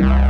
Bye.